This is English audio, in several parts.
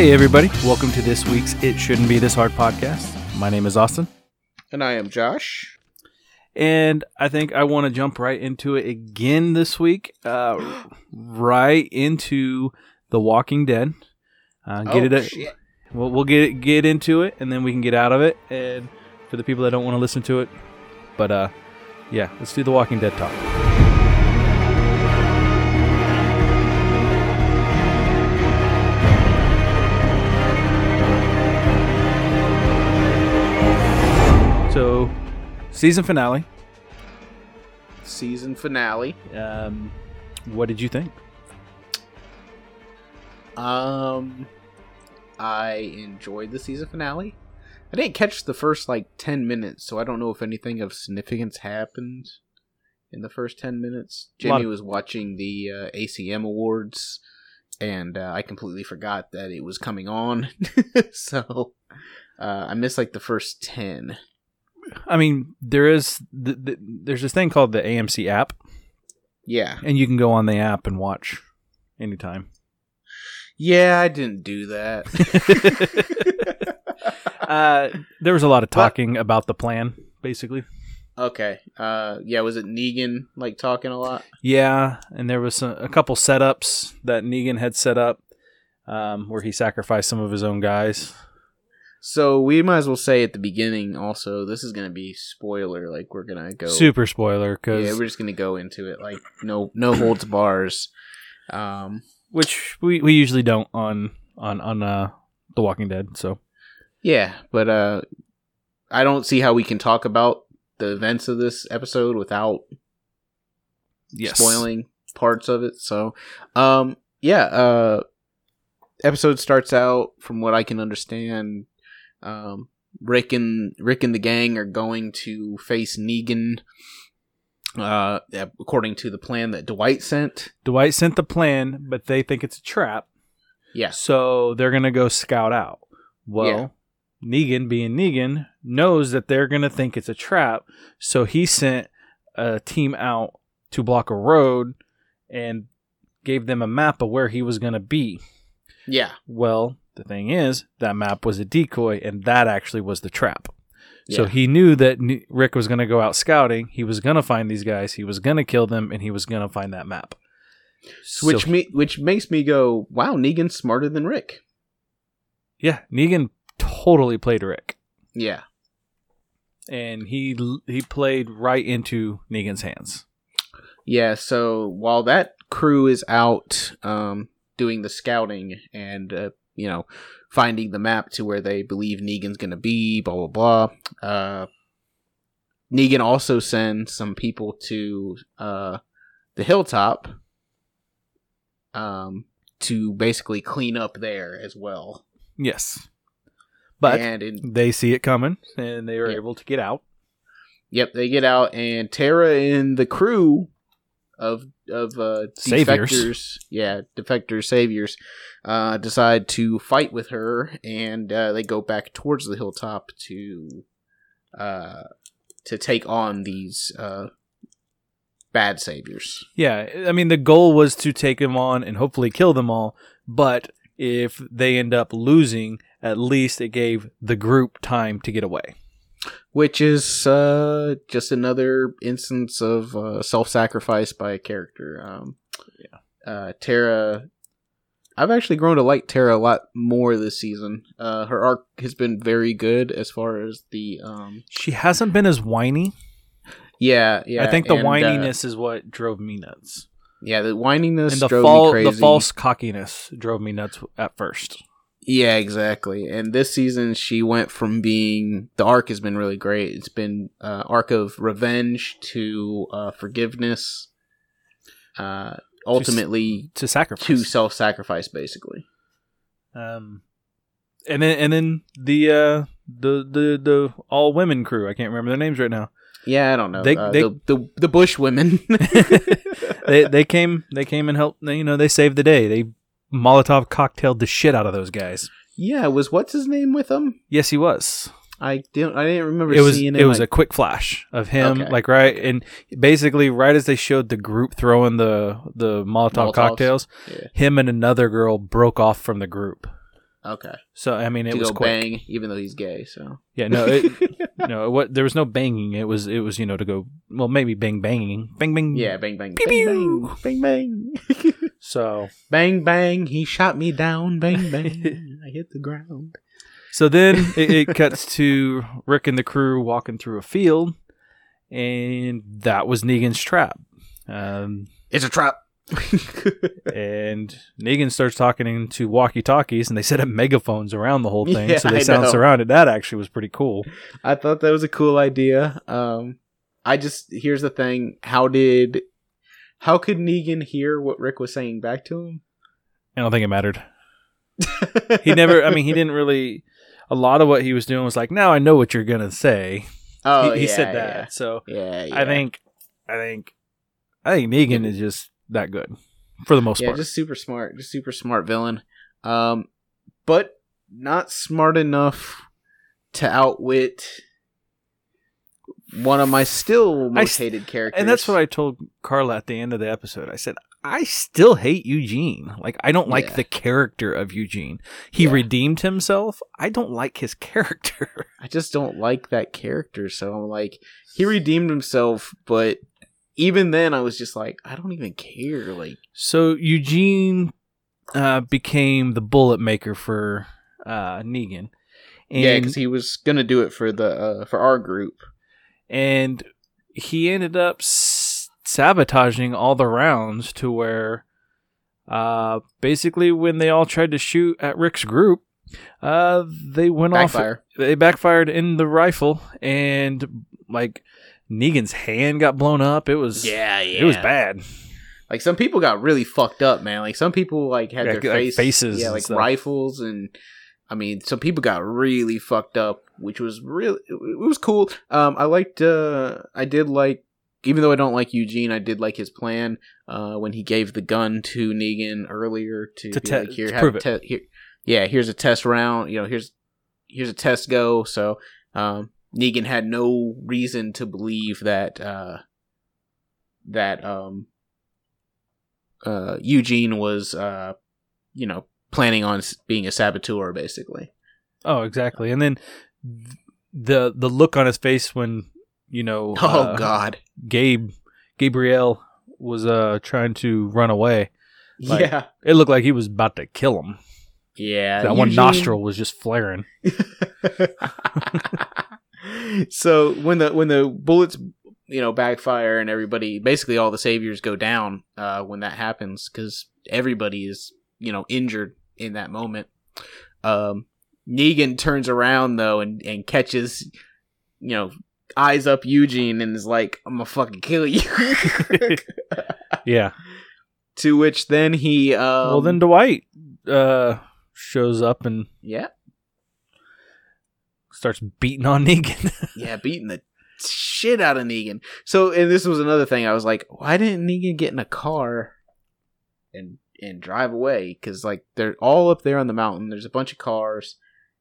Hey, everybody. Welcome to this week's It Shouldn't Be This Hard podcast. My name is Austin, And I am Josh. and I think I want to jump right into it again this week, uh, right into The Walking Dead. Uh, get oh, it. shit. We'll, we'll get get into it, and then we can get out of it. And for the people that don't want to listen to it, but uh, yeah, let's do The Walking Dead talk. So, season finale. Season finale. Um, what did you think? Um, I enjoyed the season finale. I didn't catch the first like ten minutes, so I don't know if anything of significance happened in the first ten minutes. Lot Jimmy of- was watching the uh, ACM awards, and uh, I completely forgot that it was coming on. so uh, I missed like the first ten. I mean, there is th- th- there's this thing called the AMC app, Yeah, and you can go on the app and watch anytime. yeah, I didn't do that. uh, there was a lot of talking about the plan, basically. Okay. Uh, yeah. Was it Negan like talking a lot? Yeah, and there was a, a couple setups that Negan had set up, um, where he sacrificed some of his own guys. So we might as well say at the beginning. Also, this is gonna be spoiler. Like we're gonna go. Super spoiler, because Yeah, we're just gonna go into it. Like no, no holds bars. Um. which we, we usually don't on on on uh, The Walking Dead. So Yeah, but uh, I don't see how we can talk about the events of this episode without yes, spoiling parts of it. So, um, yeah, uh, episode starts out from what I can understand. Um, Rick and Rick and the gang are going to face Negan. Uh, according to the plan that Dwight sent. Dwight sent the plan, but they think it's a trap. Yes. So they're gonna go scout out. Well, Negan, being Negan, knows that they're gonna think it's a trap, so he sent a team out to block a road and gave them a map of where he was gonna be. Yeah. Well, the thing is, that map was a decoy, and that actually was the trap. So he knew that Rick was gonna go out scouting. He was gonna find these guys. He was gonna kill them, and he was gonna find that map. Which me, which makes me go, wow, Negan's smarter than Rick. yeah, Negan totally played Rick. Yeah. and he he played right into Negan's hands. Yeah, so while that crew is out um, doing the scouting and, uh, you know, finding the map to where they believe Negan's going to be, blah, blah, blah, uh, Negan also sends some people to uh, the hilltop um, to basically clean up there as well. Yes, but and in, they see it coming, and they are Yeah. able to get out. Yep, they get out, and Tara and the crew of of uh, Saviors. defectors, yeah, defectors, saviors, uh, decide to fight with her, and uh, they go back towards the hilltop to uh, to take on these uh, bad saviors. Yeah, I mean the goal was to take them on and hopefully kill them all. But if they end up losing, at least it gave the group time to get away. Which is uh, just another instance of uh, self-sacrifice by a character. Um, Yeah. uh, Tara. I've actually grown to like Tara a lot more this season. Uh, her arc has been very good as far as the um, She hasn't been as whiny. yeah, yeah. I think the and, uh, whininess is what drove me nuts, yeah, the whininess and the drove fal- me crazy. the false cockiness drove me nuts at first. Yeah, exactly. And this season, she went from being the arc has been really great. It's been uh, arc of revenge to uh, forgiveness. Uh, ultimately, To sacrifice to self-sacrifice, basically. Um, and then and then the uh the the the all women crew. I can't remember their names right now. Yeah, I don't know. They- uh, they- the, the the Bush women. they they came they came and helped. You know they saved the day. They Molotov cocktailed the shit out of those guys. yeah, was what's his name with them? Yes, he was. I didn't. I didn't remember It was seeing it was a quick flash of him, Okay. like right and basically right as they showed the group throwing the the Molotov Molotovs. cocktails, yeah. him and another girl broke off from the group. Okay. So I mean, it to was go quick. bang, even though he's gay. So Yeah, no, it, no, what there was no banging. It was it was you know to go well maybe bang banging, bang bang. yeah, bang bang, Pew, bang pew. bang, bang bang, So bang bang. He shot me down, bang bang. I hit the ground. so then it, it cuts to Rick and the crew walking through a field, and that was Negan's trap. Um, It's a trap. and Negan starts talking into walkie talkies, and they set up megaphones around the whole thing, Yeah, so they I sound know. surrounded. That actually was pretty cool. I thought that was a cool idea. Um, I just here's the thing: how did, how could Negan hear what Rick was saying back to him? I don't think it mattered. He never. I mean, he didn't really. A lot of what he was doing was like, "Now I know what you're gonna say." oh, he, he yeah, said that. So Yeah, yeah. I think, I think, I think Negan is just that good for the most yeah, part. just super smart, just super smart villain. Um, but not smart enough to outwit one of my still most s- hated characters. and that's what I told Carla at the end of the episode. I said, I still hate Eugene. Like, I don't like Yeah. the character of Eugene. He Yeah. redeemed himself. I don't like his character. I just don't like that character. So I'm like, he redeemed himself, but even then, I was just like, I don't even care. Like, so Eugene uh, became the bullet maker for uh, Negan. And, yeah, because he was gonna do it for the uh, for our group. and he ended up s- sabotaging all the rounds to where uh, basically when they all tried to shoot at Rick's group, uh, they went off they backfired in the rifle and like Negan's hand got blown up. It was Yeah, yeah. it was bad. Like some people got really fucked up, man. Like some people like had Yeah, their like face, faces yeah, like stuff. rifles, and I mean, some people got really fucked up, which was really it was cool. Um, I liked, uh, I did like, even though I don't like Eugene, I did like his plan. Uh, when he gave the gun to Negan earlier to, To be te- like, here, have prove a it. te- here, yeah, here's a test round. You know, here's here's a test go. So, um, Negan had no reason to believe that uh, that um, uh, Eugene was, uh, you know, planning on being a saboteur, basically. Oh, exactly. And then th- the the look on his face when you know Oh uh, God, Gabe Gabriel was uh trying to run away. Like, yeah, It looked like he was about to kill him. yeah. that one nostril was just flaring. so when the when the bullets you know backfire and everybody basically all the saviors go down uh, when that happens because everybody is you know injured in that moment. Um, Negan turns around though and and catches you know eyes up Eugene and is like I'm gonna fucking kill you. Yeah. to which then he um, well, then Dwight uh shows up and yeah starts beating on Negan. Yeah, beating the shit out of Negan. So, and this was another thing. I was like, why didn't Negan get in a car and and drive away? Because like they're all up there on the mountain. There's a bunch of cars.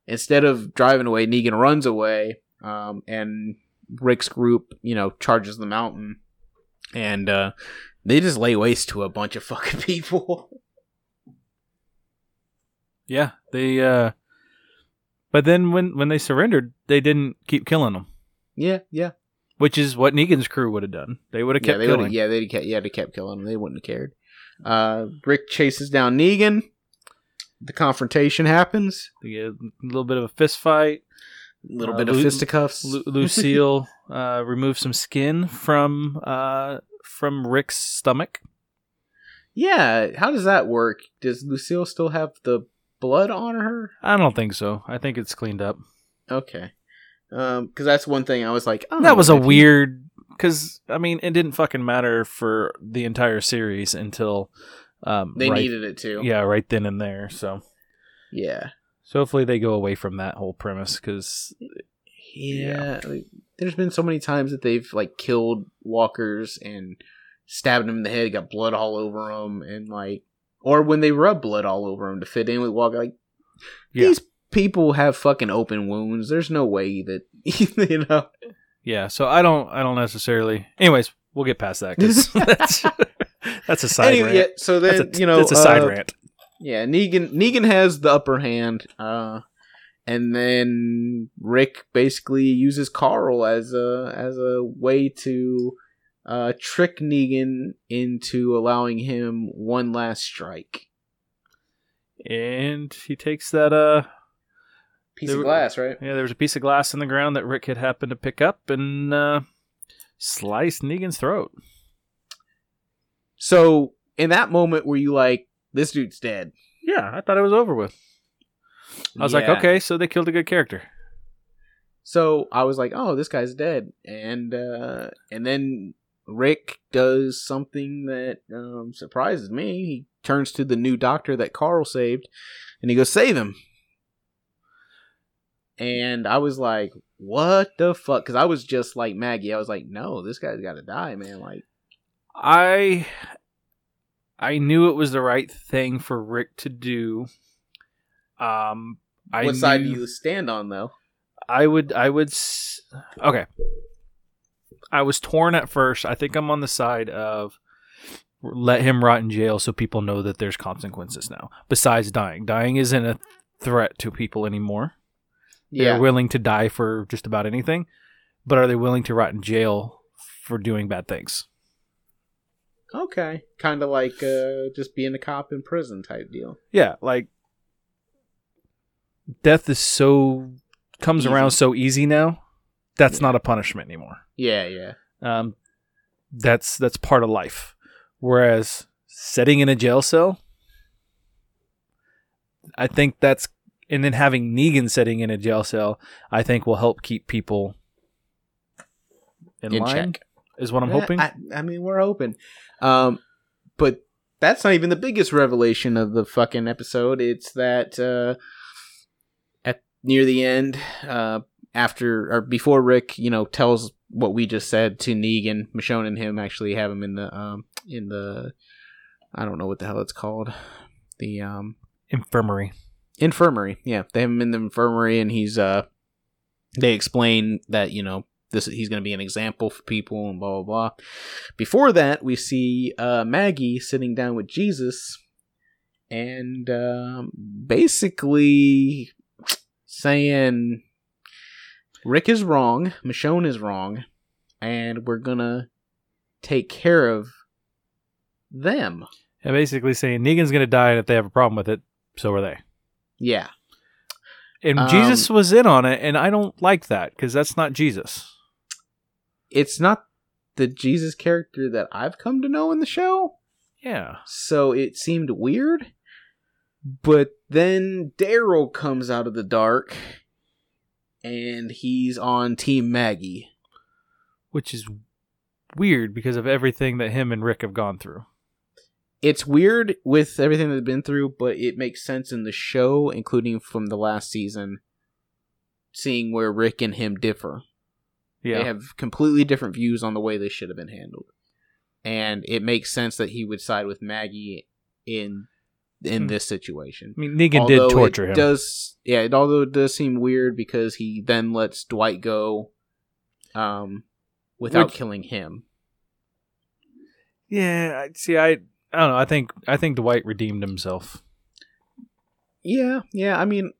Instead of driving away, Negan runs away. Um, and Rick's group, you know, charges the mountain, and uh, they just lay waste to a bunch of fucking people. yeah, they uh but then when when they surrendered, they didn't keep killing them, yeah, yeah, which is what Negan's crew would have done. They would have yeah. kept They killing. yeah, they kept, yeah, they kept killing him. They wouldn't have cared. Uh, Rick chases down Negan. The confrontation happens. Get a little bit of a fist fight. A little Uh, bit of Lu- fisticuffs. Lu- Lucille uh, removed some skin from uh, from Rick's stomach. yeah, how does that work? Does Lucille still have the blood on her? I don't think so. I think it's cleaned up. Okay. Um, because that's one thing I was like, oh, that was a weird. Because I mean, it didn't fucking matter for the entire series until um, They right, needed it to. yeah, right then and there. So, Yeah. so hopefully they go away from that whole premise. Because Yeah. like, there's been so many times that they've like killed walkers and stabbed them in the head, got blood all over them, and like, or when they rub blood all over them to fit in with walker, like Yeah. these people have fucking open wounds. There's no way that you know. yeah, so I don't, I don't necessarily. Anyways, we'll get past that because that's that's a side Anyway, rant. yeah, so then That's a, you know it's a side uh, rant. Yeah, Negan Negan has the upper hand. Uh, and then Rick basically uses Carl as a as a way to uh, trick Negan into allowing him one last strike. And he takes that uh Piece There of glass, right? yeah, there was a piece of glass in the ground that Rick had happened to pick up and uh sliced Negan's throat. So in that moment, were you like, "This dude's dead"? Yeah, I thought it was over with. I was like, okay, so they killed a good character. So I was like, "Oh, this guy's dead," and uh, and then Rick does something that um, surprises me. He turns to the new doctor that Carl saved, and he goes, "Save him." And I was like, "What the fuck?" Because I was just like Maggie. I was like, "No, this guy's got to die, man!" Like, I I knew it was the right thing for Rick to do. Um I what side do you stand on, though? I would I would s- okay. I was torn at first. I think I'm on the side of let him rot in jail so people know that there's consequences now. Besides dying, dying isn't a threat to people anymore. Yeah, They're willing to die for just about anything, but are they willing to rot in jail for doing bad things? okay, kind of like uh, just being a cop in prison type deal. Yeah, like death is so comes Easy. around so easy now. That's not a punishment anymore. Yeah, yeah. Um, that's that's part of life. Whereas sitting in a jail cell, I think that's and then having Negan sitting in a jail cell, I think will help keep people in, In line. check. Is what I'm Yeah, hoping. I, I mean, we're hoping. Um, but that's not even the biggest revelation of the fucking episode. It's that uh, at near the end, uh, after or before Rick, you know, tells what we just said to Negan, Michonne and him actually have him in the um in the I don't know what the hell it's called, the um Infirmary. infirmary. Yeah, they have him in the infirmary, and he's uh, they explain that you know this he's going to be an example for people and blah blah blah. Before that, we see uh Maggie sitting down with Jesus, and um, basically saying Rick is wrong, Michonne is wrong, and we're gonna take care of them. And basically saying Negan's gonna die, and if they have a problem with it, so are they. Yeah. And Um, Jesus was in on it, and I don't like that because that's not Jesus. it's not the Jesus character that I've come to know in the show, Yeah. so it seemed weird. But then Daryl comes out of the dark and he's on Team Maggie. which is weird because of everything that him and Rick have gone through. It's weird with everything they've been through, but it makes sense in the show, including from the last season, seeing where Rick and him differ. Yeah, They have completely different views on the way they should have been handled. And it makes sense that he would side with Maggie in in Hmm. this situation. I mean Negan Although did torture it him. Does yeah, it although it does seem weird because he then lets Dwight go um without Which- killing him. Yeah, I- see, I I don't know. I think I think Dwight redeemed himself. Yeah, yeah, I mean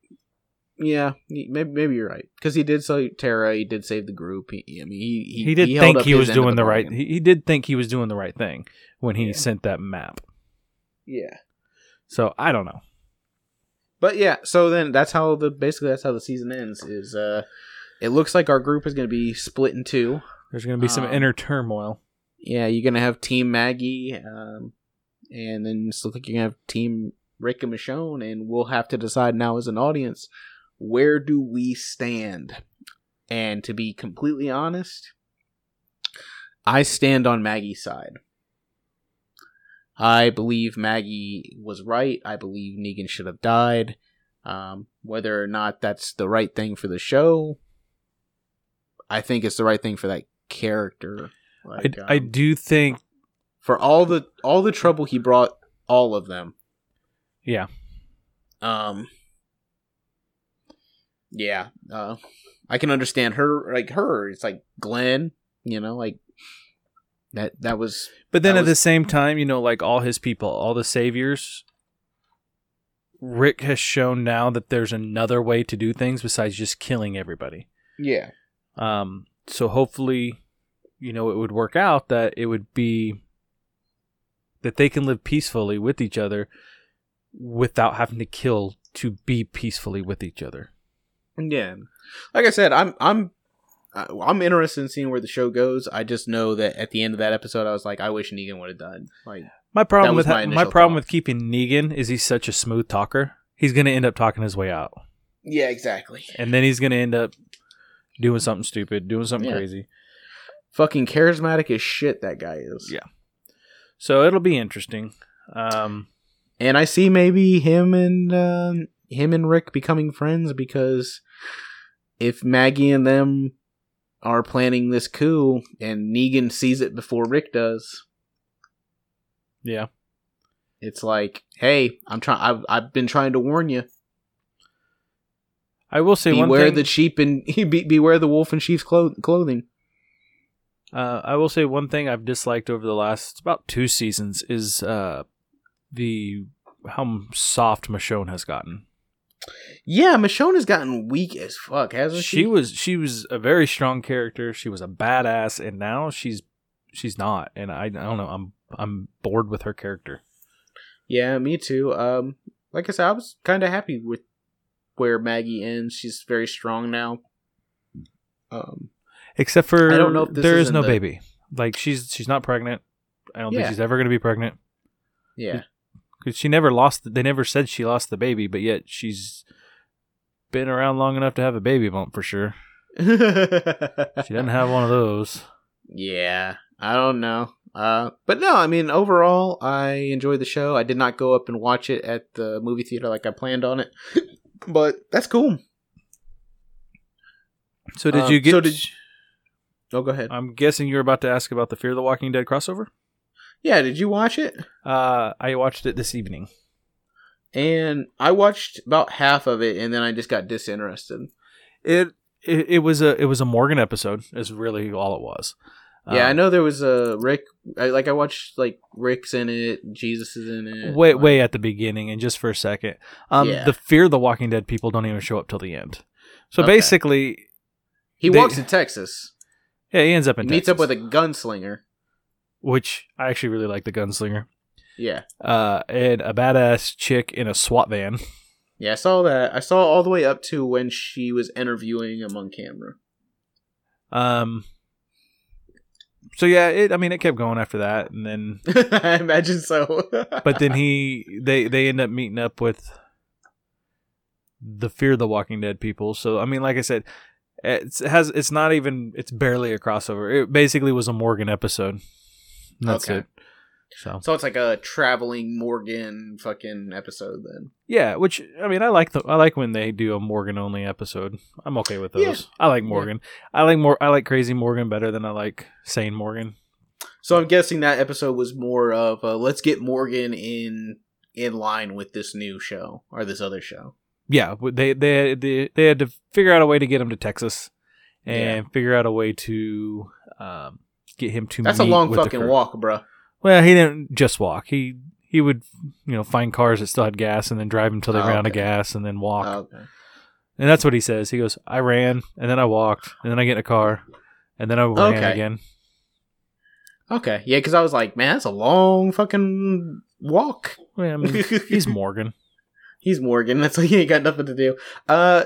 yeah, maybe maybe you're right because he did save Tara. He did save the group. He, I mean, he he, He did held think he was doing the right. He, he did think he was doing the right thing when he Yeah. sent that map. Yeah, So I don't know. But yeah, so then that's how the basically that's how the season ends. Is uh, it looks like our group is going to be split in two. There's going to be some Um, inner turmoil. Yeah, you're going to have Team Maggie, um, and then it's looks like you're going to have Team Rick and Michonne, and we'll have to decide now as an audience where do we stand. And to be completely honest, I stand on Maggie's side. I believe Maggie was right. I believe Negan should have died. Um, whether or not that's the right thing for the show, I think it's the right thing for that character. Like, I, I um, do think. for all the all the trouble he brought all of them. Yeah. Um. Yeah. Uh, I can understand her. Like her, it's like Glenn. You know, like that. That was But then at the same time, you know, like all his people, all the saviors, Rick has shown now that there's another way to do things besides just killing everybody. Yeah. Um, so hopefully, you know, it would work out that it would be that they can live peacefully with each other without having to kill to be peacefully with each other. Yeah. Like I said, I'm I'm I'm interested in seeing where the show goes. I just know that at the end of that episode, I was like, I wish Negan would have died. Like, My problem with my my, problem thoughts. with keeping Negan is he's such a smooth talker. He's going to end up talking his way out, yeah, exactly. and then he's going to end up doing something stupid, doing something Yeah. crazy. Fucking charismatic as shit that guy is. Yeah. So it'll be interesting. Um, And I see maybe him and um, him and Rick becoming friends because if Maggie and them are planning this coup and Negan sees it before Rick does, yeah. it's like, hey, I'm trying. I've I've been trying to warn you. I will say one beware thing. the sheep and be, beware the wolf in sheep's clo- clothing. Uh, I will say one thing I've disliked over the last about two seasons is uh, the how soft Michonne has gotten. Yeah, Michonne has gotten weak as fuck, hasn't she? She was she was a very strong character. She was a badass, and now she's she's not. And I, I don't know. I'm I'm bored with her character. Yeah, me too. Um, like I said, I was kind of happy with where Maggie ends. She's very strong now. Um, Except for I don't know if this there is is no the- baby. Like she's she's not pregnant. I don't Yeah. think she's ever going to be pregnant yeah, because she never lost. They never said she lost the baby, but yet she's been around long enough to have a baby bump for sure. She doesn't have one of those. Yeah, I don't know. Uh, but no, I mean, overall, I enjoyed the show. I did not go up and watch it at the movie theater like I planned on it, but that's cool. So did Um, you get? so did- Oh, go ahead. I'm guessing you're about to ask about the Fear the Walking Dead crossover. Yeah, did you watch it? Uh, I watched it this evening. And I watched about half of it, and then I just got disinterested. It, it it was a it was a Morgan episode. Is really all it was. Yeah, I Um, know there was a Rick. I, like I watched like Rick's in it, Jesus is in it. Way like- way at the beginning, and just for a second, um, Yeah. the Fear of the Walking Dead people don't even show up till the end. So Okay. basically, He they- walks in Texas. yeah, he ends up in He meets up with a gunslinger. Which I actually really like the gunslinger. Yeah, Uh, and a badass chick in a SWAT van. yeah, I saw that. I saw all the way up to when she was interviewing him on camera. Um. So yeah, it. I mean, it kept going after that, and then I imagine so. but then he they they end up meeting up with the fear the walking dead people so i mean like i said it's, it has it's not even it's barely a crossover it basically was a morgan episode that's Okay. it so so it's like a traveling Morgan fucking episode then. yeah which i mean i like the i like when they do a morgan only episode i'm okay with those Yeah. i like morgan i like more i like crazy morgan better than i like sane morgan So I'm guessing that episode was more of a, let's get Morgan in in line with this new show or this other show. yeah they they they, they had to figure out a way to get him to texas and figure out a way to um, get him to That's a long fucking walk, bro. Well, he didn't just walk. He he would you know find cars that still had gas and then drive them till they Oh, ran out of gas and then walk. Okay. And that's what he says. He goes, "I ran and then I walked and then I get in a car and then I ran Okay. again." Okay. Yeah, because I was like, man, that's a long fucking walk. Well, I mean, he's Morgan. He's Morgan. That's like he ain't got nothing to do. Uh,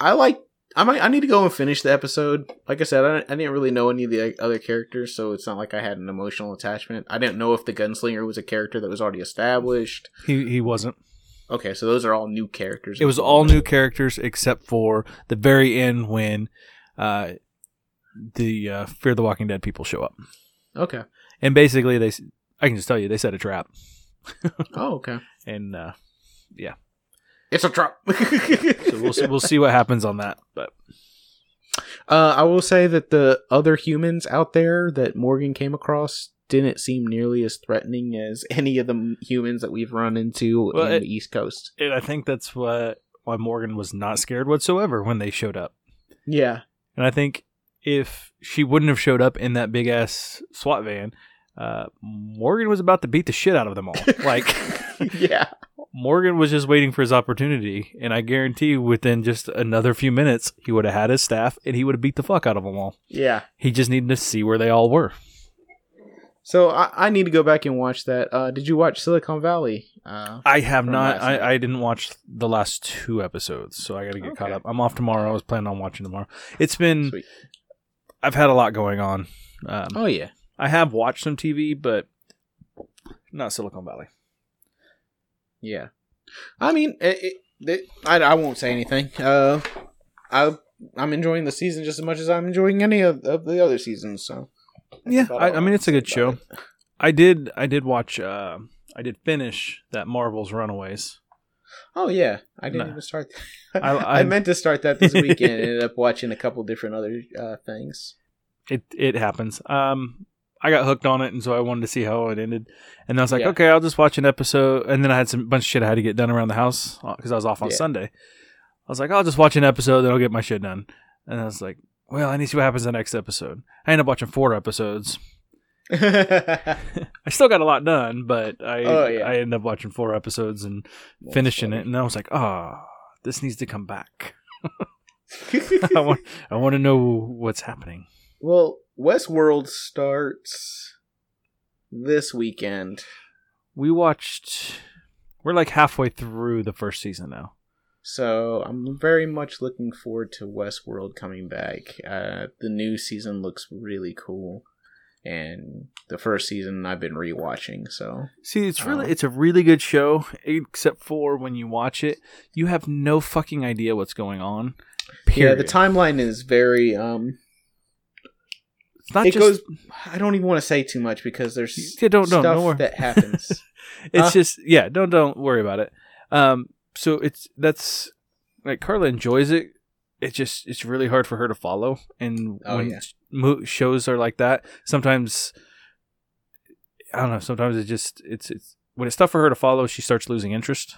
I like. I might. I need to go and finish the episode. Like I said, I, I didn't really know any of the other characters, so it's not like I had an emotional attachment. I didn't know if the gunslinger was a character that was already established. He he wasn't. Okay, so those are all new characters. It was all new characters except for the very end when uh, the uh, Fear the Walking Dead people show up. Okay. And basically, they I can just tell you they set a trap Oh, okay. and uh, It's a trap. so we'll see, we'll see what happens on that. But Uh, I will say that the other humans out there that Morgan came across didn't seem nearly as threatening as any of the humans that we've run into Well, in it- the East Coast. and I think that's what why Morgan was not scared whatsoever when they showed up. Yeah. And I think if she wouldn't have showed up in that big ass SWAT van, uh, Morgan was about to beat the shit out of them all. Like yeah. Morgan was just waiting for his opportunity, and I guarantee within just another few minutes, he would have had his staff and he would have beat the fuck out of them all. Yeah. He just needed to see where they all were. So I, I need to go back and watch that. Uh, did you watch Silicon Valley? Uh, I have not. I, I didn't watch the last two episodes, so I got to get caught up. I'm off tomorrow. I was planning on watching tomorrow. It's been. Sweet. I've had a lot going on. Um, Oh yeah. I have watched some TV, but not Silicon Valley. Yeah. I mean, it, it, it, I, I won't say anything. Uh, I I'm enjoying the season just as much as I'm enjoying any of, of the other seasons. So Yeah, I, I mean it's a good show. it. I did. I did watch. Uh, I did finish that Marvel's Runaways. Oh yeah, I didn't No. even start. I- I, I- meant to start that this weekend. and ended up watching a couple different other uh, things. It it happens. Um, I got hooked on it, and so I wanted to see how it ended. And I was like, Yeah. okay, I'll just watch an episode. And then I had some bunch of shit I had to get done around the house uh, because I was off on Yeah. Sunday. I was like, I'll just watch an episode, then I'll get my shit done. And I was like, well, I need to see what happens in the next episode. I ended up watching four episodes. I still got a lot done, but I Oh, yeah. I ended up watching four episodes and finishing it. And I was like, oh, this needs to come back. I want I want to know what's happening. Well, Westworld starts this weekend. We watched. We're like halfway through the first season now. So I'm very much looking forward to Westworld coming back. Uh, the new season looks really cool, and the first season I've been rewatching. So See, it's really Oh. it's a really good show, except for when you watch it, you have no fucking idea what's going on. Period. yeah, the timeline is very. Um, It's not it just. goes. I don't even want to say too much because there's Yeah, don't- don't- stuff don't that happens. it's Huh? just yeah. Don't don't worry about it. Um. So it's that's like Carla enjoys it. It just it's really hard for her to follow, and Oh, when yeah. mo- shows are like that, sometimes I don't know. Sometimes it just it's it's when it's tough for her to follow, she starts losing interest.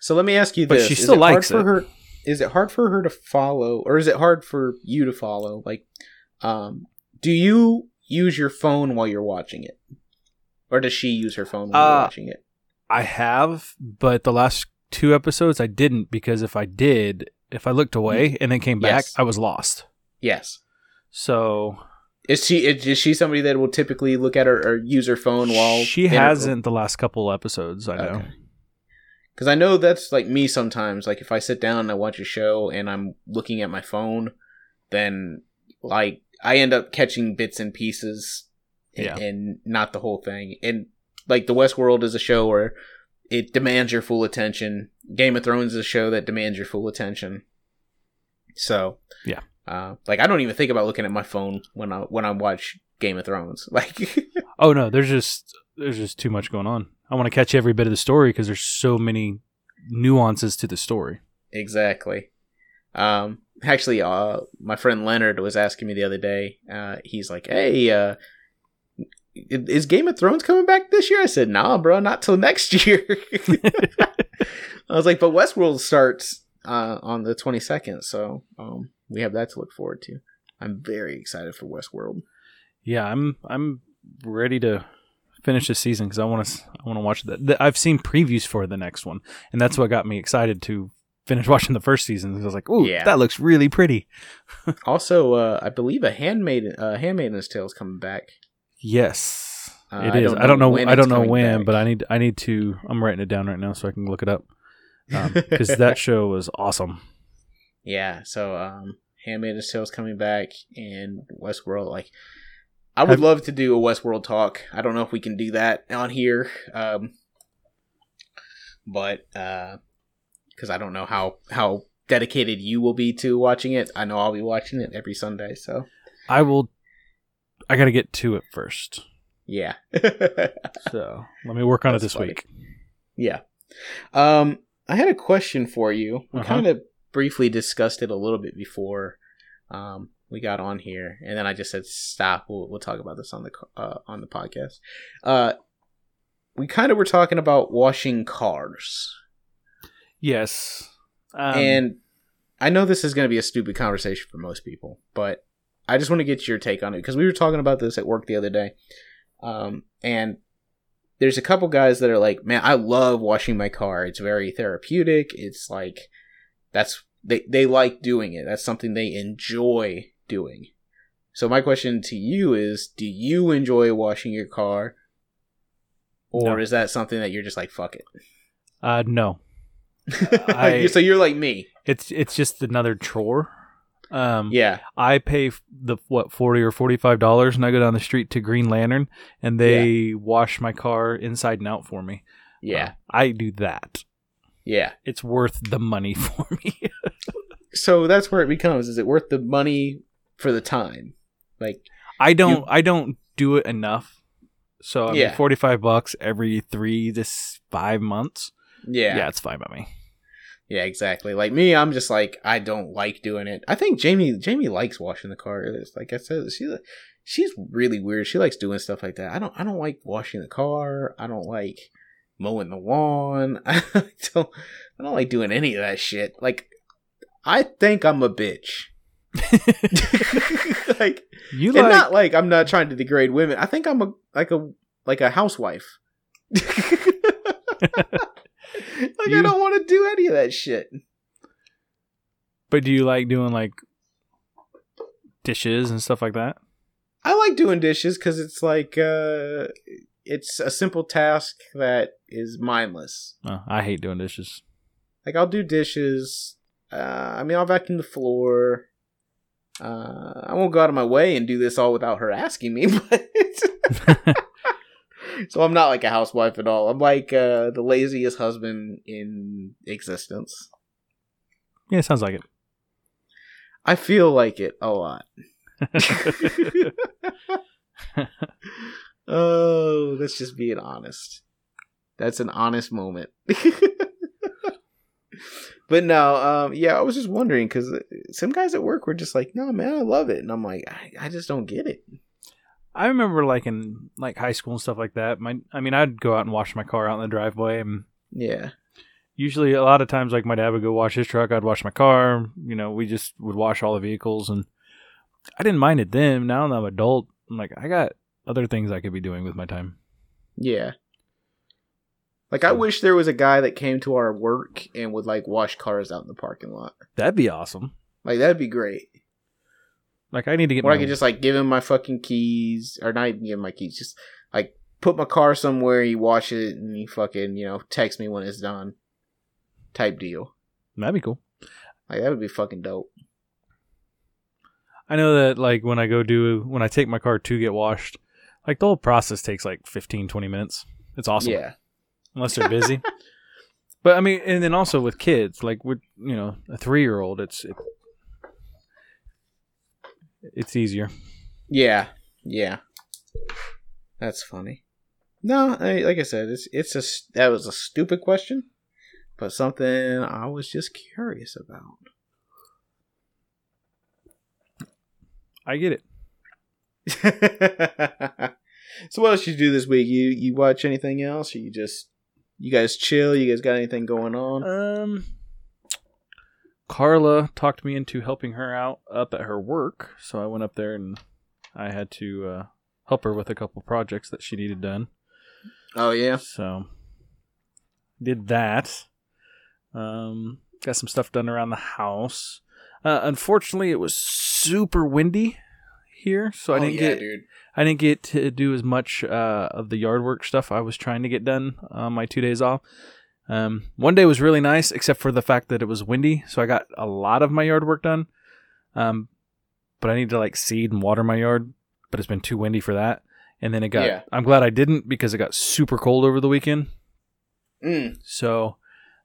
So let me ask you But this: she Is still it hard likes for it. her? Is it hard for her to follow, or is it hard for you to follow? Like, um, do you use your phone while you're watching it, or does she use her phone while you're Uh, watching it? I have, but the last two episodes I didn't because if I did, if I looked away and then came back, Yes. I was lost. Yes. So Is she is, she somebody that will typically look at her or use her phone while she hasn't the last couple episodes. I know. Okay. Because I know that's like me sometimes. Like if I sit down and I watch a show and I'm looking at my phone, then like I end up catching bits and pieces, and, Yeah. and not the whole thing. And like the Westworld is a show where it demands your full attention. Game of Thrones is a show that demands your full attention. So Yeah. uh, like I don't even think about looking at my phone when I when I watch Game of Thrones. Like Oh no, there's just there's just too much going on. I want to catch every bit of the story because there's so many nuances to the story. Exactly. Um, actually, uh, my friend Leonard was asking me the other day. Uh, he's like, "Hey, uh, is Game of Thrones coming back this year?" I said, "Nah, bro, not till next year." I was like, "But Westworld starts uh, on the twenty second, so um, we have that to look forward to." I'm very excited for Westworld. Yeah, I'm I'm ready to finish this season because I want to I want to watch that. I've seen previews for the next one, and that's what got me excited to finish watching the first season. I was like, "Ooh, Yeah. that looks really pretty." Also, uh, I believe a Handmaid, uh, Handmaiden's Tale is coming back. Yes, Uh, it I is. don't I don't know I don't know when, back. but I need I need to. I'm writing it down right now so I can look it up because that show was awesome. Yeah, so um Handmaid's Tale is coming back and Westworld like I would Have- love to do a Westworld talk. I don't know if we can do that on here. Um but uh cuz I don't know how how dedicated you will be to watching it. I know I'll be watching it every Sunday, so I will. I got to get to it first. yeah. So let me work on it this funny. week. yeah. Um I had a question for you. We Uh-huh. kind of briefly discussed it a little bit before um we got on here and then I just said stop. We'll we'll talk about this on the uh, on the podcast. Uh we kind of were talking about washing cars. Yes. Um, and I know this is going to be a stupid conversation for most people, but I just want to get your take on it because we were talking about this at work the other day. Um, and there's a couple guys that are like, man, I love washing my car. It's very therapeutic. It's like that's they they like doing it. That's something they enjoy doing. So my question to you is, do you enjoy washing your car? Or No. is that something that you're just like fuck it? Uh, no, I- so you're like me. it's it's just another chore. Um, Yeah. I pay the what forty or forty five dollars, and I go down the street to Green Lantern, and they wash my car inside and out for me. Yeah. Uh, I do that. Yeah. It's worth the money for me. So that's where it becomes is it worth the money for the time? Like I don't. You- I don't do it enough. So I Yeah. mean, forty five bucks every three to five months. Yeah. yeah, it's fine by me. Yeah, exactly. Like me, I'm just like I don't like doing it. I think Jamie Jamie likes washing the car. It's like I said, she she's really weird. She likes doing stuff like that. I don't I don't like washing the car. I don't like mowing the lawn. I don't I don't like doing any of that shit. Like I think I'm a bitch. like You like not like I'm not trying to degrade women. I think I'm a like a like a housewife. Like I don't want to do any of that shit. But do you like doing like dishes and stuff like that? I like doing dishes because it's like uh, it's a simple task that is mindless. Oh, I hate doing dishes. Like I'll do dishes. Uh, I mean, I'll vacuum the floor. Uh, I won't go out of my way and do this all without her asking me, but so I'm not like a housewife at all. I'm like uh, the laziest husband in existence. Yeah, sounds like it. I feel like it a lot. oh, that's just being honest. That's an honest moment. but no, um, yeah, I was just wondering because some guys at work were just like, "No, man, I love it," and I'm like, I, I just don't get it. I remember like in like high school and stuff like that. My, I mean, I'd go out and wash my car out in the driveway, and Yeah, usually a lot of times like my dad would go wash his truck, I'd wash my car. You know, we just would wash all the vehicles, and I didn't mind it then. Now that I'm an adult, I'm like, I got other things I could be doing with my time. yeah. Like I wish there was a guy that came to our work and would like wash cars out in the parking lot. That'd be awesome. Like that'd be great. Like I need to get Or I could just like give him my fucking keys, or not even give him my keys, just like put my car somewhere, he wash it, and he fucking you know text me when it's done, type deal. that'd be cool. Like that would be fucking dope. I know that like when I go do when I take my car to get washed, like the whole process takes like 15, 20 minutes. It's awesome. Yeah, unless they're busy. but I mean, and then also with kids, like with you know a three year old, it's it, it's easier. yeah, yeah. That's funny. No, I, like I said, it's it's a that was a stupid question, but something I was just curious about. I get it. so what else you do this week? You you watch anything else? Or you just you guys chill? You guys got anything going on? Um, Carla talked me into helping her out up at her work, so I went up there and I had to uh, help her with a couple projects that she needed done. Oh yeah. So did that. Um, got some stuff done around the house. Uh, unfortunately, it was super windy here, so I oh, didn't yeah, get dude. I didn't get to do as much uh, of the yard work stuff I was trying to get done on my two days off. Um, one day was really nice, except for the fact that it was windy, so I got a lot of my yard work done. Um, but I need to like seed and water my yard, but it's been too windy for that. And then it got. Yeah. I'm glad I didn't because it got super cold over the weekend. Mm. So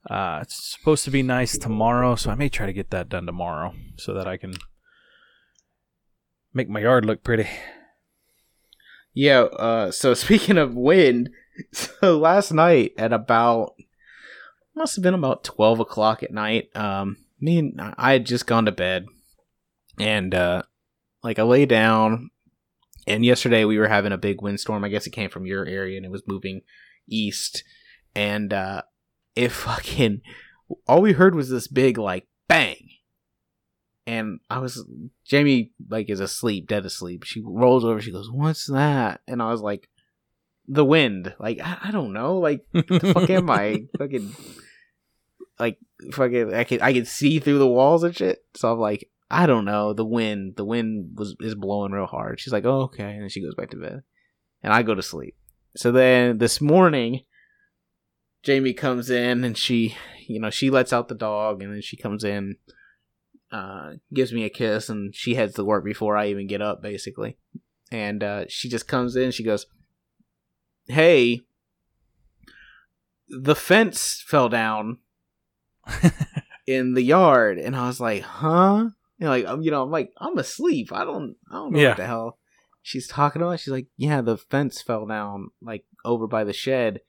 uh, it's supposed to be nice tomorrow, so I may try to get that done tomorrow so that I can make my yard look pretty. Yeah. Uh. So speaking of wind, so last night at about must have been about twelve o'clock at night. Um. Me and I had just gone to bed, and uh, like I lay down, and yesterday we were having a big windstorm. I guess it came from your area and it was moving east, and uh, it fucking all we heard was this big like bang. And I was Jamie like is asleep, dead asleep. She rolls over, she goes, "What's that?" And I was like, the wind. Like I, I don't know. Like the fuck am I? Fucking like fucking I can I can see through the walls and shit. So I'm like, I don't know. The wind, the wind was is blowing real hard. She's like, oh, okay, and she goes back to bed, and I go to sleep. So then this morning, Jamie comes in and she, you know, she lets out the dog, and then she comes in, uh, gives me a kiss, and she heads to work before I even get up, basically. And uh, she just comes in, she goes, "Hey, the fence fell down." in the yard, and I was like, "Huh?" You know, like I'm, you know, I'm like, I'm asleep. I don't, I don't know Yeah. what the hell she's talking about. She's like, "Yeah, the fence fell down, like over by the shed."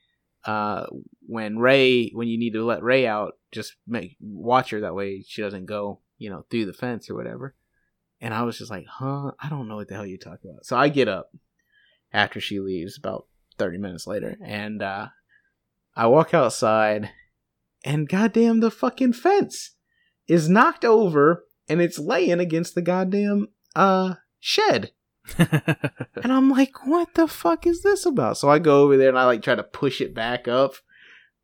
Uh, when Ray, when you need to let Ray out, just make watch her that way she doesn't go, you know, through the fence or whatever. And I was just like, "Huh? I don't know what the hell you're talking about." So I get up after she leaves, about thirty minutes later, and uh, I walk outside, and goddamn, the fucking fence is knocked over, and it's laying against the goddamn uh shed. And I'm like, what the fuck is this about? So I go over there and I like try to push it back up.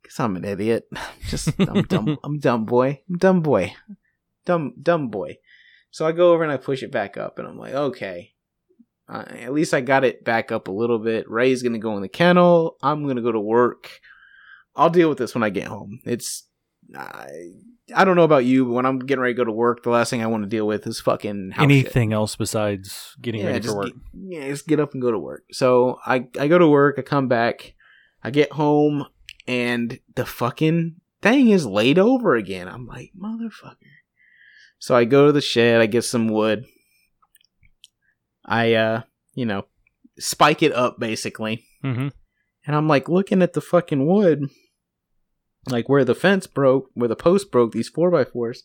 Cause I'm an idiot. Just I'm dumb. I'm dumb boy. I'm dumb boy. Dumb dumb boy. So I go over and I push it back up, and I'm like, okay. Uh, at least I got it back up a little bit. Ray's gonna go in the kennel. I'm gonna go to work. I'll deal with this when I get home. It's I, I don't know about you, but when I'm getting ready to go to work, the last thing I want to deal with is fucking house shit Anything else besides getting ready for work? Get, yeah, just get up and go to work. So I I go to work. I come back. I get home, and the fucking thing is laid over again. I'm like, motherfucker. So I go to the shed. I get some wood. I uh, you know, spike it up basically, hmm and I'm like looking at the fucking wood, like where the fence broke, where the post broke. These four by fours,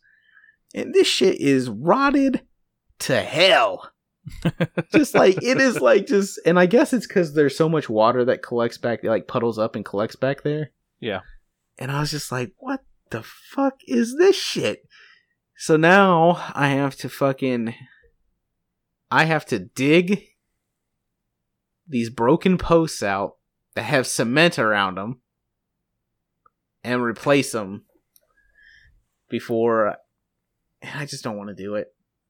and this shit is rotted to hell just like it is like just and i guess it's because there's so much water that collects back like puddles up and collects back there Yeah. and i was just like what the fuck is this shit so now i have to fucking i have to dig these broken posts out that have cement around them and replace them before and i just don't want to do it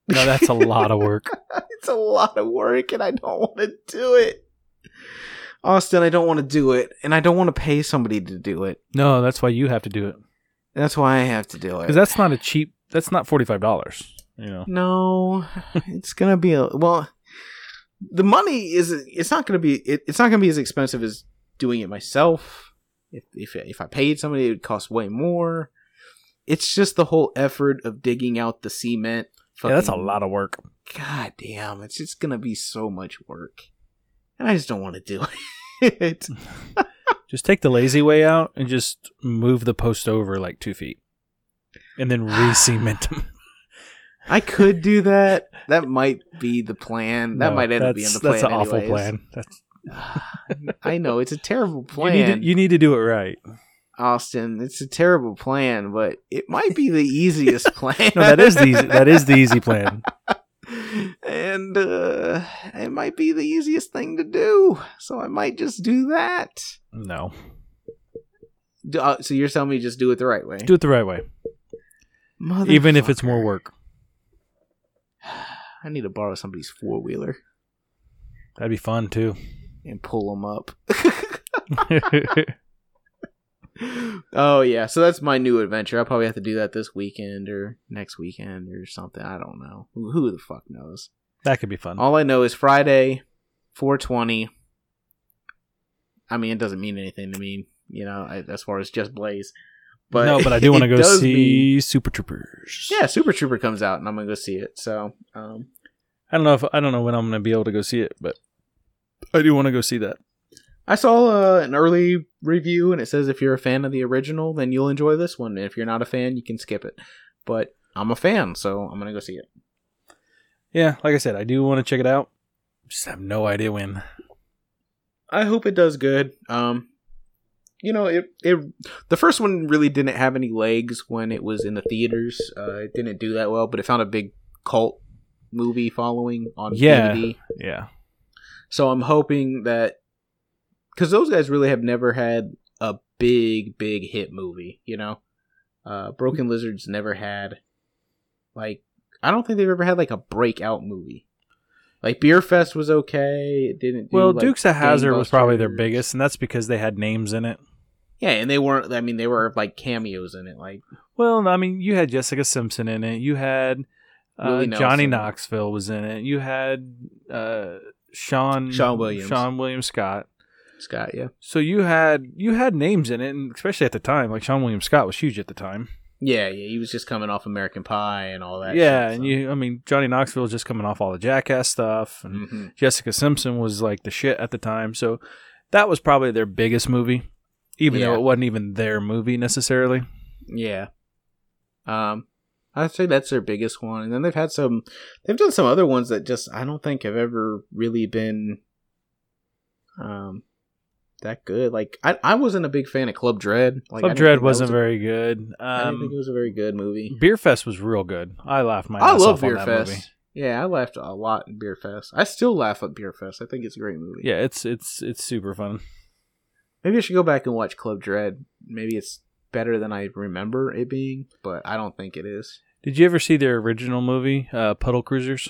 No, that's a lot of work. it's a lot of work and I don't want to do it. Austin, I don't want to do it and I don't want to pay somebody to do it. No, that's why you have to do it That's why I have to do it. because that's not a cheap. That's not forty five dollars. You know. no, it's going to be a well the money is it's not going to be it, it's not going to be as expensive as doing it myself. If if if I paid somebody it would cost way more. It's just the whole effort of digging out the cement. Yeah, that's a lot of work. God damn, it's just gonna be so much work. And I just don't want to do it. Just take the lazy way out and just move the post over like two feet, and then re-cement them. I could do that. That might be the plan. That No, might end up being the plan. That's an awful plan. That's, I know it's a terrible you, plan, need to, you need to do it right. Austin. It's a terrible plan, but it might be the easiest plan. No, that is the easy, that is the easy plan. and uh, it might be the easiest thing to do. So I might just do that. No, Do- uh, so you're telling me just do it the right way, do it the right way, even if it's more work. I need to borrow somebody's four wheeler That'd be fun too. And pull them up. oh yeah, so that's my new adventure. I'll probably have to do that this weekend or next weekend or something. I don't know. Who, who the fuck knows? that could be fun. All I know is Friday, four twenty. I mean, it doesn't mean anything to me, you know, I, as far as just Blaze. But no, but I do want to go see mean- Super Troopers. yeah, Super Trooper comes out, and I'm gonna go see it. So, um, I don't know if I don't know when I'm going to be able to go see it, but I do want to go see that. I saw uh, an early review, and it says if you're a fan of the original, then you'll enjoy this one. And if you're not a fan, you can skip it. But I'm a fan, so I'm gonna go see it. Yeah, like I said, I do want to check it out. Just have no idea when. I hope it does good. Um, you know, it it the first one really didn't have any legs when it was in the theaters. Uh, it didn't do that well, but it found a big cult movie following on Yeah. DVD. Yeah, So I'm hoping that because those guys really have never had a big, big hit movie. You know, uh, Broken Lizard's never had like I don't think they've ever had like a breakout movie. Like Beerfest was okay. It didn't. Do, well, like, Dukes of Hazzard was probably their biggest, and that's because they had names in it. Yeah, and they weren't. I mean, they were like cameos in it. Like Well, I mean, you had Jessica Simpson in it. You had uh, Johnny Knoxville was in it. You had uh, Sean Sean Williams. Seann William Scott. Scott. Yeah. So you had you had names in it, and especially at the time, like Seann William Scott was huge at the time. Yeah, yeah. He was just coming off American Pie and all that. yeah, shit, and you, I mean, Johnny Knoxville was just coming off all the Jackass stuff, and Mhm. Jessica Simpson was like the shit at the time. So that was probably their biggest movie, even though it wasn't even their movie necessarily. Yeah. Um, I'd say that's their biggest one, and then they've had some. They've done some other ones that just I don't think have ever really been, um, that good. Like I, I wasn't a big fan of Club Dread. Like I Club Dread wasn't was a- very good. I didn't think it Um, was a very good movie. Beerfest was real good. I laughed my I love off on Beerfest. movie. Yeah, I laughed a lot in Beerfest. I still laugh at Beerfest. I think it's a great movie. Yeah, it's it's it's super fun. Maybe I should go back and watch Club Dread. Maybe it's better than I remember it being, but I don't think it is. Did you ever see their original movie, uh, Puddle Cruisers?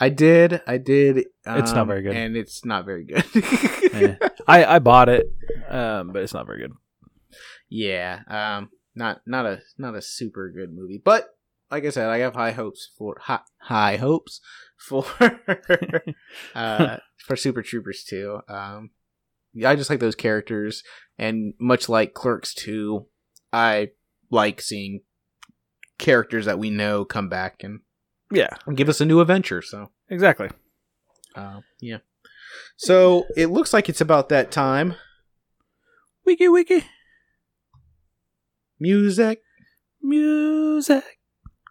I did. I did. It's not um, very good. and it's not very good. Eh. I I bought it, um, but it's not very good. yeah. Um. Not not a not a super good movie, but like I said, I have high hopes for high, high hopes for uh for Super Troopers 2. Um. I just like those characters, and much like Clerks 2, I like seeing characters that we know come back and Yeah, give us a new adventure. So. exactly. Uh, yeah. So it looks like it's about that time. Wiki wiki Music music.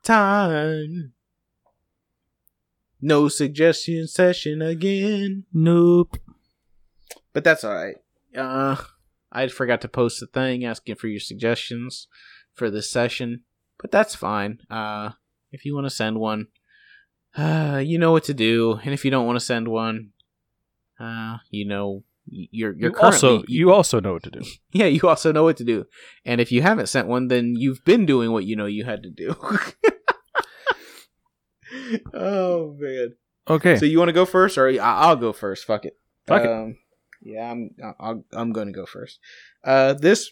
time. No suggestion session again. Nope. But that's alright. Uh I forgot to post a thing asking for your suggestions for this session. But that's fine. Uh if you want to send one, uh you know what to do. And if you don't want to send one, uh you know you're you're You also you also know what to do. Yeah, you also know what to do. And if you haven't sent one, then you've been doing what you know you had to do. oh man. Okay. So you want to go first, or I- I'll go first? Fuck it. Fuck it. Yeah, I'm. I'll, I'm going to go first. Uh, this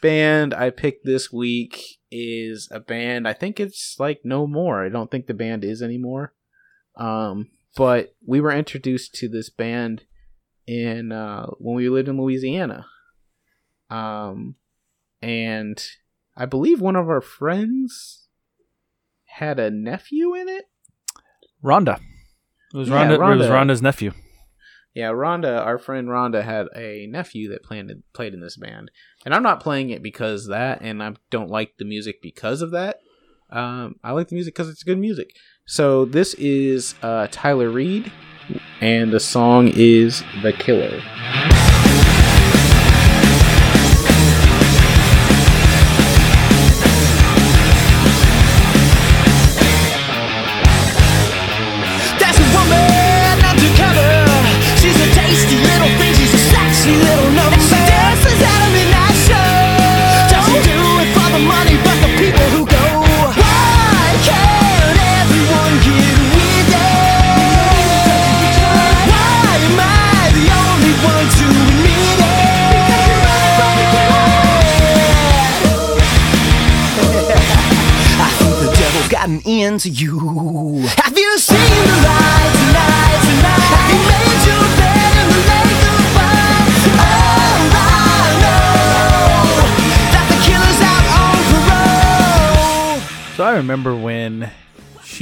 band I picked this week is a band. I think it's like no more. I don't think the band is anymore. Um, but we were introduced to this band in uh, when we lived in Louisiana. Um, and I believe one of our friends had a nephew in it. Rhonda. It was Yeah, Rhonda, It was Rhonda's nephew. Yeah, Rhonda, our friend Rhonda, had a nephew that played played in this band, and I'm not playing it because that, and I don't like the music because of that. Um, I like the music because it's good music. So this is uh, Tyler Read, and the song is "The Killer."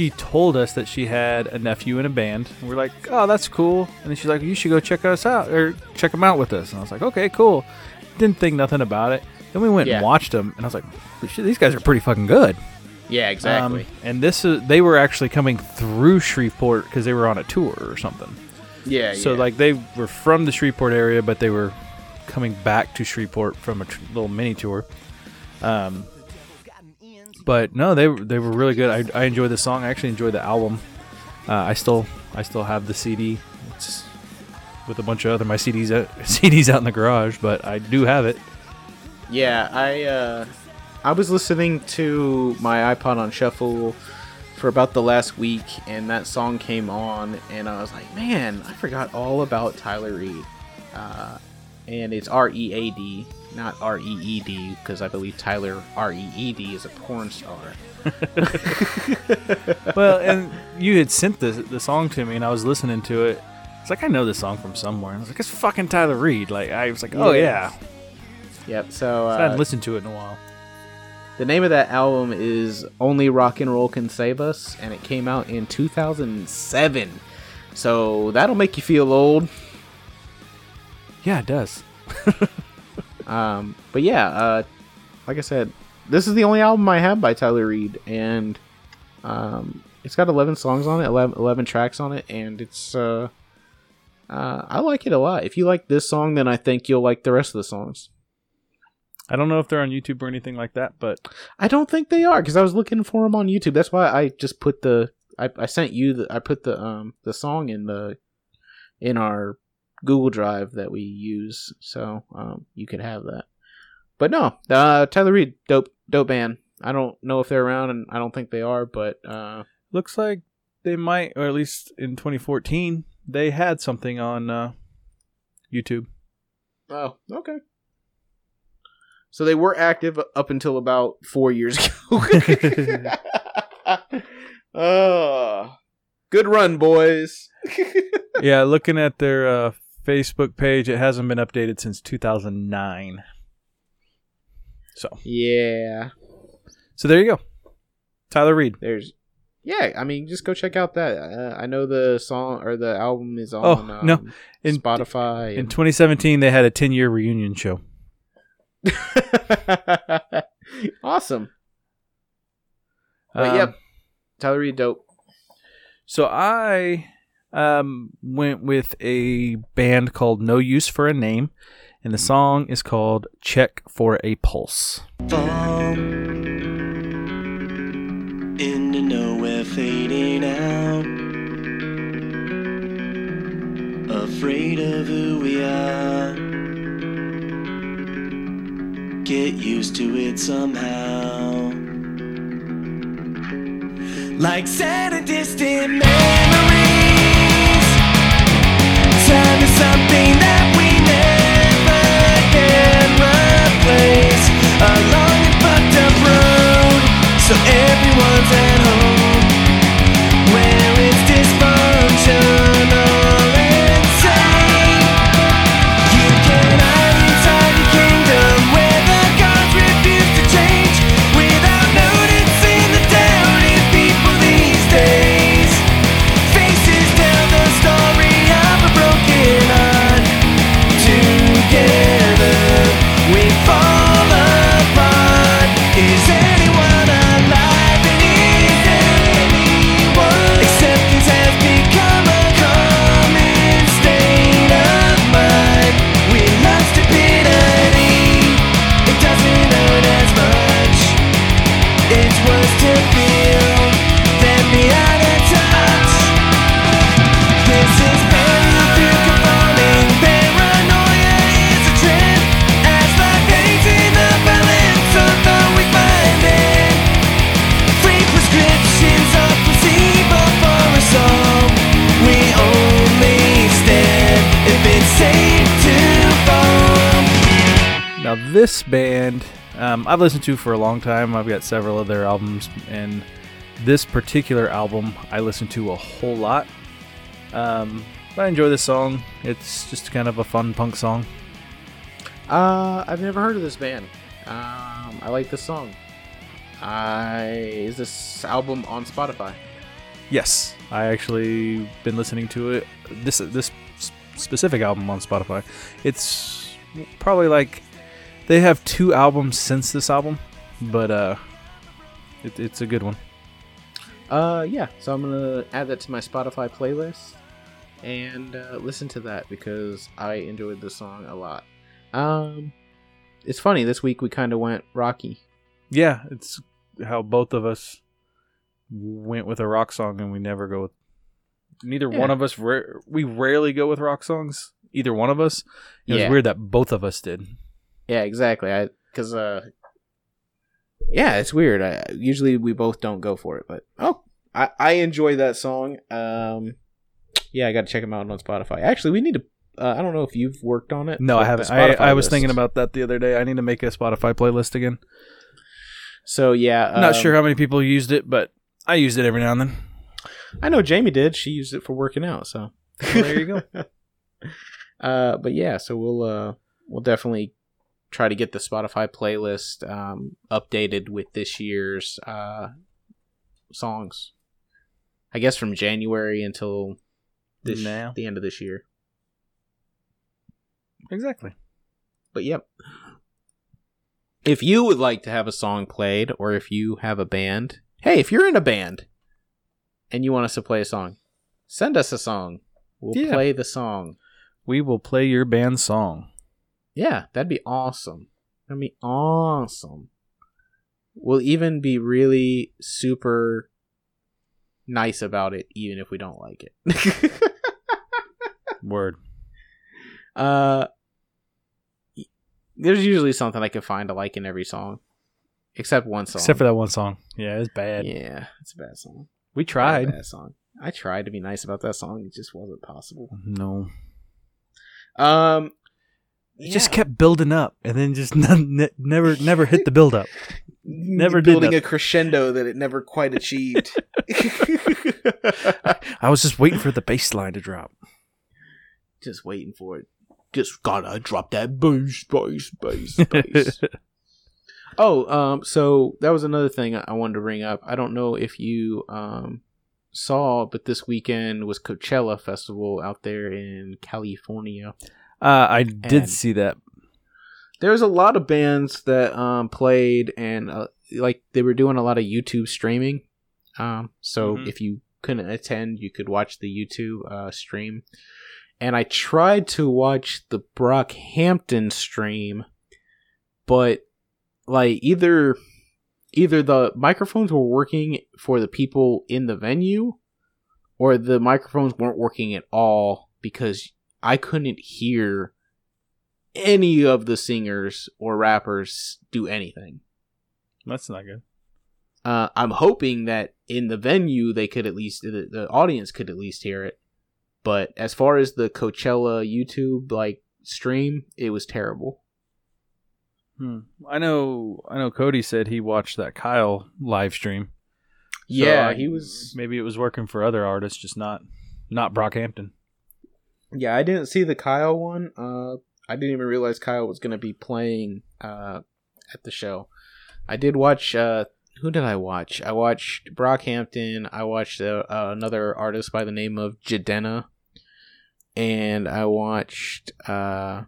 She told us that she had a nephew in a band. And we're like, oh, that's cool. And then she's like, you should go check us out or check them out with us. And I was like, okay, cool. Didn't think nothing about it. Then we went Yeah. and watched them, and I was like, these guys are pretty fucking good. Yeah, exactly. Um, and this is they were actually coming through Shreveport because they were on a tour or something. yeah, So yeah. like they were from the Shreveport area, but they were coming back to Shreveport from a tr- little mini tour. Um, but no, they they were really good. I, I enjoyed the song. I actually enjoyed the album. Uh, I still I still have the CD. It's with a bunch of other my CDs out, CDs out in the garage, but I do have it. Yeah, I uh, I was listening to my iPod on shuffle for about the last week, and that song came on, and I was like, man, I forgot all about Tyler Read. Uh, and it's R E A D, not R E E D, because I believe Tyler R E E D is a porn star. Well, and you had sent the the song to me, and I was listening to it. It's like I know this song from somewhere. And I was like, it's fucking Tyler Read. Like I was like, oh Yeah. yeah. Yep. So I hadn't uh, listened to it in a while. the name of that album is Only Rock and Roll Can Save Us, and it came out in 2007. So that'll make you feel old. Yeah, it does. Um, but yeah, uh, like I said, this is the only album I have by Tyler Read, and um, it's got 11 songs on it, 11, 11 tracks on it, and it's uh, uh, I like it a lot. If you like this song, then I think you'll like the rest of the songs. I don't know if they're on YouTube or anything like that, but I don't think they are because I was looking for them on YouTube. That's why I just put the I, I sent you the I put the um the song in the in our Google Drive that we use, so um you could have that. But no, uh, Tyler Read, dope dope band. I don't know if they're around, and I don't think they are, but uh, looks like they might, or at least in 2014, they had something on uh, YouTube. oh okay. So they were active up until about four years ago. oh, good run, boys. yeah, looking at their uh, Facebook page, it hasn't been updated since 2009. So, yeah. so there you go. Tyler Read. There's, yeah. I mean, just go check out that. Uh, I know the song or the album is on. Oh, um, no. In- Spotify. In and- 2017, they had a 10 year reunion show. awesome. But Um, yep, Tyler Read, dope. So I um, went with a band called No Use for a Name, and the song is called Check for a Pulse. fall into nowhere fading out. Afraid of who we are. Get used to it somehow. Like sad and distant memories everyone's this band um, I've listened to for a long time. I've got several of their albums, and this particular album I listen to a whole lot. Um, I enjoy this song. It's just kind of a fun punk song. Uh, I've never heard of this band. Um, I like this song. I is this album on Spotify? Yes, I actually been listening to it. This this specific album on Spotify. It's probably like they have two albums since this album, but uh, it, it's a good one. Uh, yeah. So I'm gonna add that to my Spotify playlist and uh, listen to that because I enjoyed the song a lot. Um, it's funny. This week we kind of went rocky. Yeah, it's how both of us went with a rock song, and we never go with. Neither Yeah. one of us. Ra- we rarely go with rock songs. either one of us. It was weird that both of us did. Yeah, exactly. I because uh, yeah, it's weird. I, usually we both don't go for it, but oh, I I enjoy that song. Um, yeah, I got to check them out on Spotify. Actually, we need to. Uh, I don't know if you've worked on it. No, I haven't. I, I was thinking about that the other day. I need to make a Spotify playlist again. So yeah, Not um, sure how many people used it, but I used it every now and then. I know Jamie did. She used it for working out. So Well, there you go. uh, but yeah, so we'll uh we'll definitely try to get the Spotify playlist um updated with this year's uh songs. I guess from January until this Now. the end of this year. exactly. But yep. If you would like to have a song played, or if you have a band, hey, if you're in a band and you want us to play a song, send us a song. We'll Yeah. play the song. We will play your band song. Yeah, that'd be awesome. That'd be awesome. We'll even be really super nice about it, even if we don't like it. Word. uh, there's usually something I can find to like in every song, except one song. Except for that one song. Yeah, it's bad. yeah, it's a bad song. We Bad, tried. bad song. I tried to be nice about that song. It just wasn't possible. No. Um, It just kept building up and then just ne- never never hit the build up. Never did building a crescendo that it never quite achieved. I was just waiting for the bass line to drop. just waiting for it. Just gotta drop that bass, bass, bass, bass. oh, um, so that was another thing I I wanted to bring up. I don't know if you um saw, but this weekend was Coachella Festival out there in California. Uh, I did And- see that. There was a lot of bands that um played, and uh, like they were doing a lot of YouTube streaming. Um, so Mhm. if you couldn't attend, you could watch the YouTube uh, stream. And I tried to watch the Brockhampton stream, but like either either the microphones were working for the people in the venue, or the microphones weren't working at all because I couldn't hear any of the singers or rappers do anything. That's not good. Uh, I'm hoping that in the venue they could at least the, the audience could at least hear it. But as far as the Coachella YouTube like stream, it was terrible. Hmm. I know. I know. Cody said he watched that Kyle live stream. So Yeah, I- he was. Maybe it was working for other artists, just not not Brockhampton. Yeah, I didn't see the Kyle one. Uh, I didn't even realize Kyle was going to be playing uh, at the show. I did watch. Uh, who did I watch? I watched Brockhampton. I watched uh, uh, another artist by the name of Jadena, and I watched. Uh,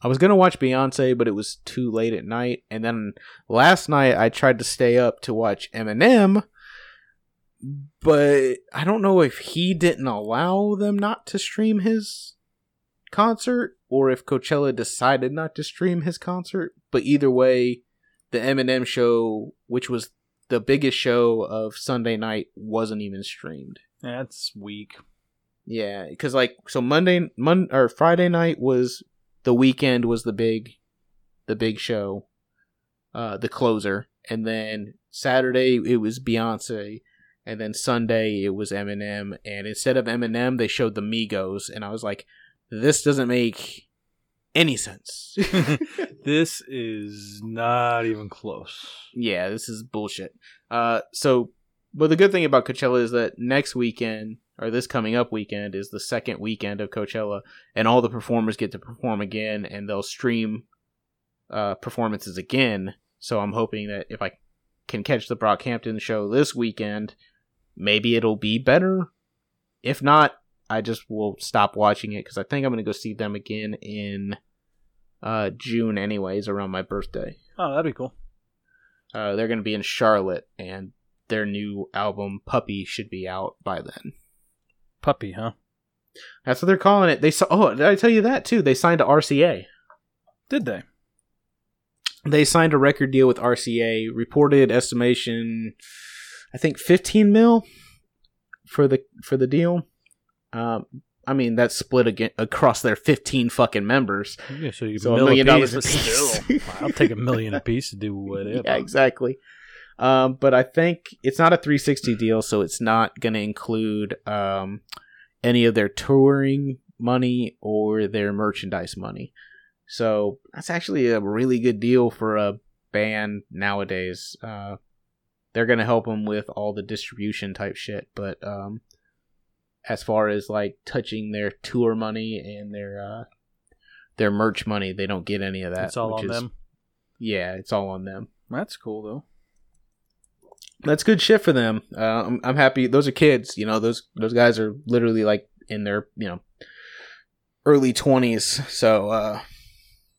I was gonna watch Beyonce, but it was too late at night. And then last night I tried to stay up to watch Eminem, but I don't know if he didn't allow them not to stream his concert or if Coachella decided not to stream his concert. But either way, the Eminem show, which was the biggest show of Sunday night, wasn't even streamed. That's weak. Yeah, because like so Monday, Mon or Friday night was the weekend was the big, the big show, uh, the closer, and then Saturday it was Beyonce, and then Sunday it was Eminem, and instead of Eminem they showed the Migos, and I was like, this doesn't make any sense. this is not even close. yeah, this is bullshit. Uh, so, but the good thing about Coachella is that next weekend or this coming up weekend is the second weekend of Coachella, and all the performers get to perform again, and they'll stream uh, performances again. So I'm hoping that if I can catch the Brockhampton show this weekend, maybe it'll be better. If not, I just will stop watching it because I think I'm going to go see them again in uh, June, anyways, around my birthday. Oh, that'd be cool. Uh, they're going to be in Charlotte, and their new album Puppy should be out by then. Puppy, huh? That's what they're calling it. They saw. Oh, did I tell you that too? They signed to RCA. Did they? They signed a record deal with RCA. Reported estimation, I think fifteen mil for the for the deal. Um, I mean, that's split again across their 15 fucking members. Yeah, so you So a a million dollars, apiece. still, I'll take a million a piece to do whatever. Yeah, exactly. Um, but I think it's not a 360 deal, so it's not going to include um, any of their touring money or their merchandise money. So that's actually a really good deal for a band nowadays. Uh, they're going to help them with all the distribution type shit, but um, as far as like touching their tour money and their uh, their merch money, they don't get any of that. It's all which on is- them. Yeah, it's all on them That's cool though. that's good shit for them. Uh, I'm, I'm happy. Those are kids, you know. Those those guys are literally like in their you know early twenties. So uh,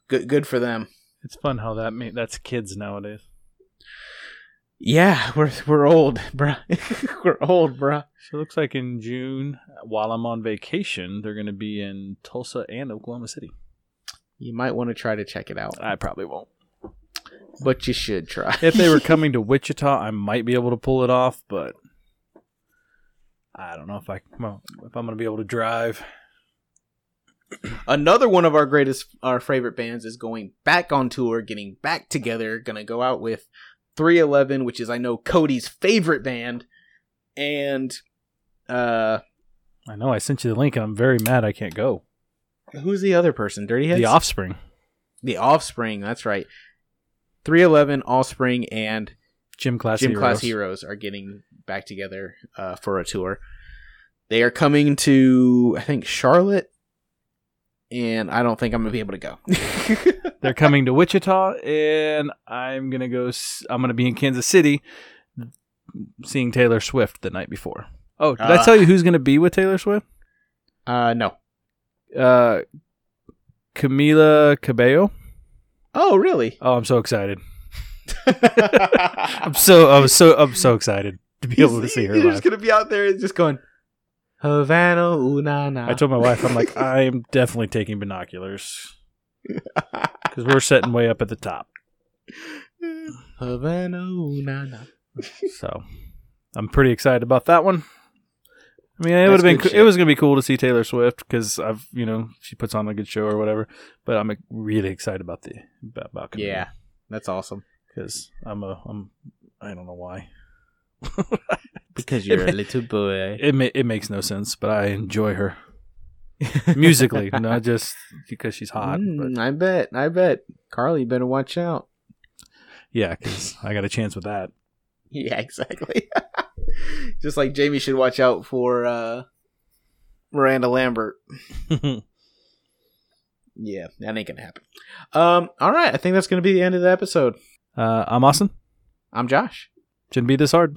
good good for them. It's fun how that mean that's kids nowadays. Yeah, we're we're old, bruh. we're old, bruh. So it looks like in June, while I'm on vacation, they're going to be in Tulsa and Oklahoma City. You might want to try to check it out, I probably won't. but you should try. If they were coming to Wichita, I might be able to pull it off, but I don't know if I well, if I'm going to be able to drive. Another one of our greatest, our favorite bands is going back on tour, getting back together. Gonna go out with 311, which is I know Cody's favorite band, and uh, I know I sent you the link, and I'm very mad I can't go. who's the other person? Dirty Heads. The Offspring, The Offspring, that's right. 311, Offspring, and Gym Class Gym Heroes. Class Heroes are getting back together uh, for a tour. They are coming to, I think, Charlotte, and I don't think I'm going to be able to go. They're coming to Wichita, and I'm gonna go. I'm gonna be in Kansas City, seeing Taylor Swift the night before. Oh, did I Ah. tell you who's gonna be with Taylor Swift? uh, no. Uh, Camila Cabello. Oh, really? Oh, I'm so excited! I'm so I'm so I'm so excited to be able to see her You're live. just going to be out there and just going, Havana, ooh, na, na. I told my wife, I'm like, I am definitely taking binoculars because we're sitting way up at the top. Havana, ooh, na, na. So I'm pretty excited about that one. I mean, it would have been co- it was gonna be cool to see Taylor Swift because I've you know she puts on a good show or whatever. But I'm like, really excited about the about, about Yeah, that's awesome. because I'm a I'm I don't know why Because you're a little boy. it ma- it makes no sense, but I enjoy her musically, not just because she's hot. Mm, I bet. I bet. Carly, you better watch out. yeah, because I got a chance with that. Yeah, exactly. Just like Jamie should watch out for uh, Miranda Lambert. Yeah, that ain't gonna happen. Um, all right, I think that's gonna be the end of the episode. uh, I'm Austin. I'm Josh. Shouldn't be this hard.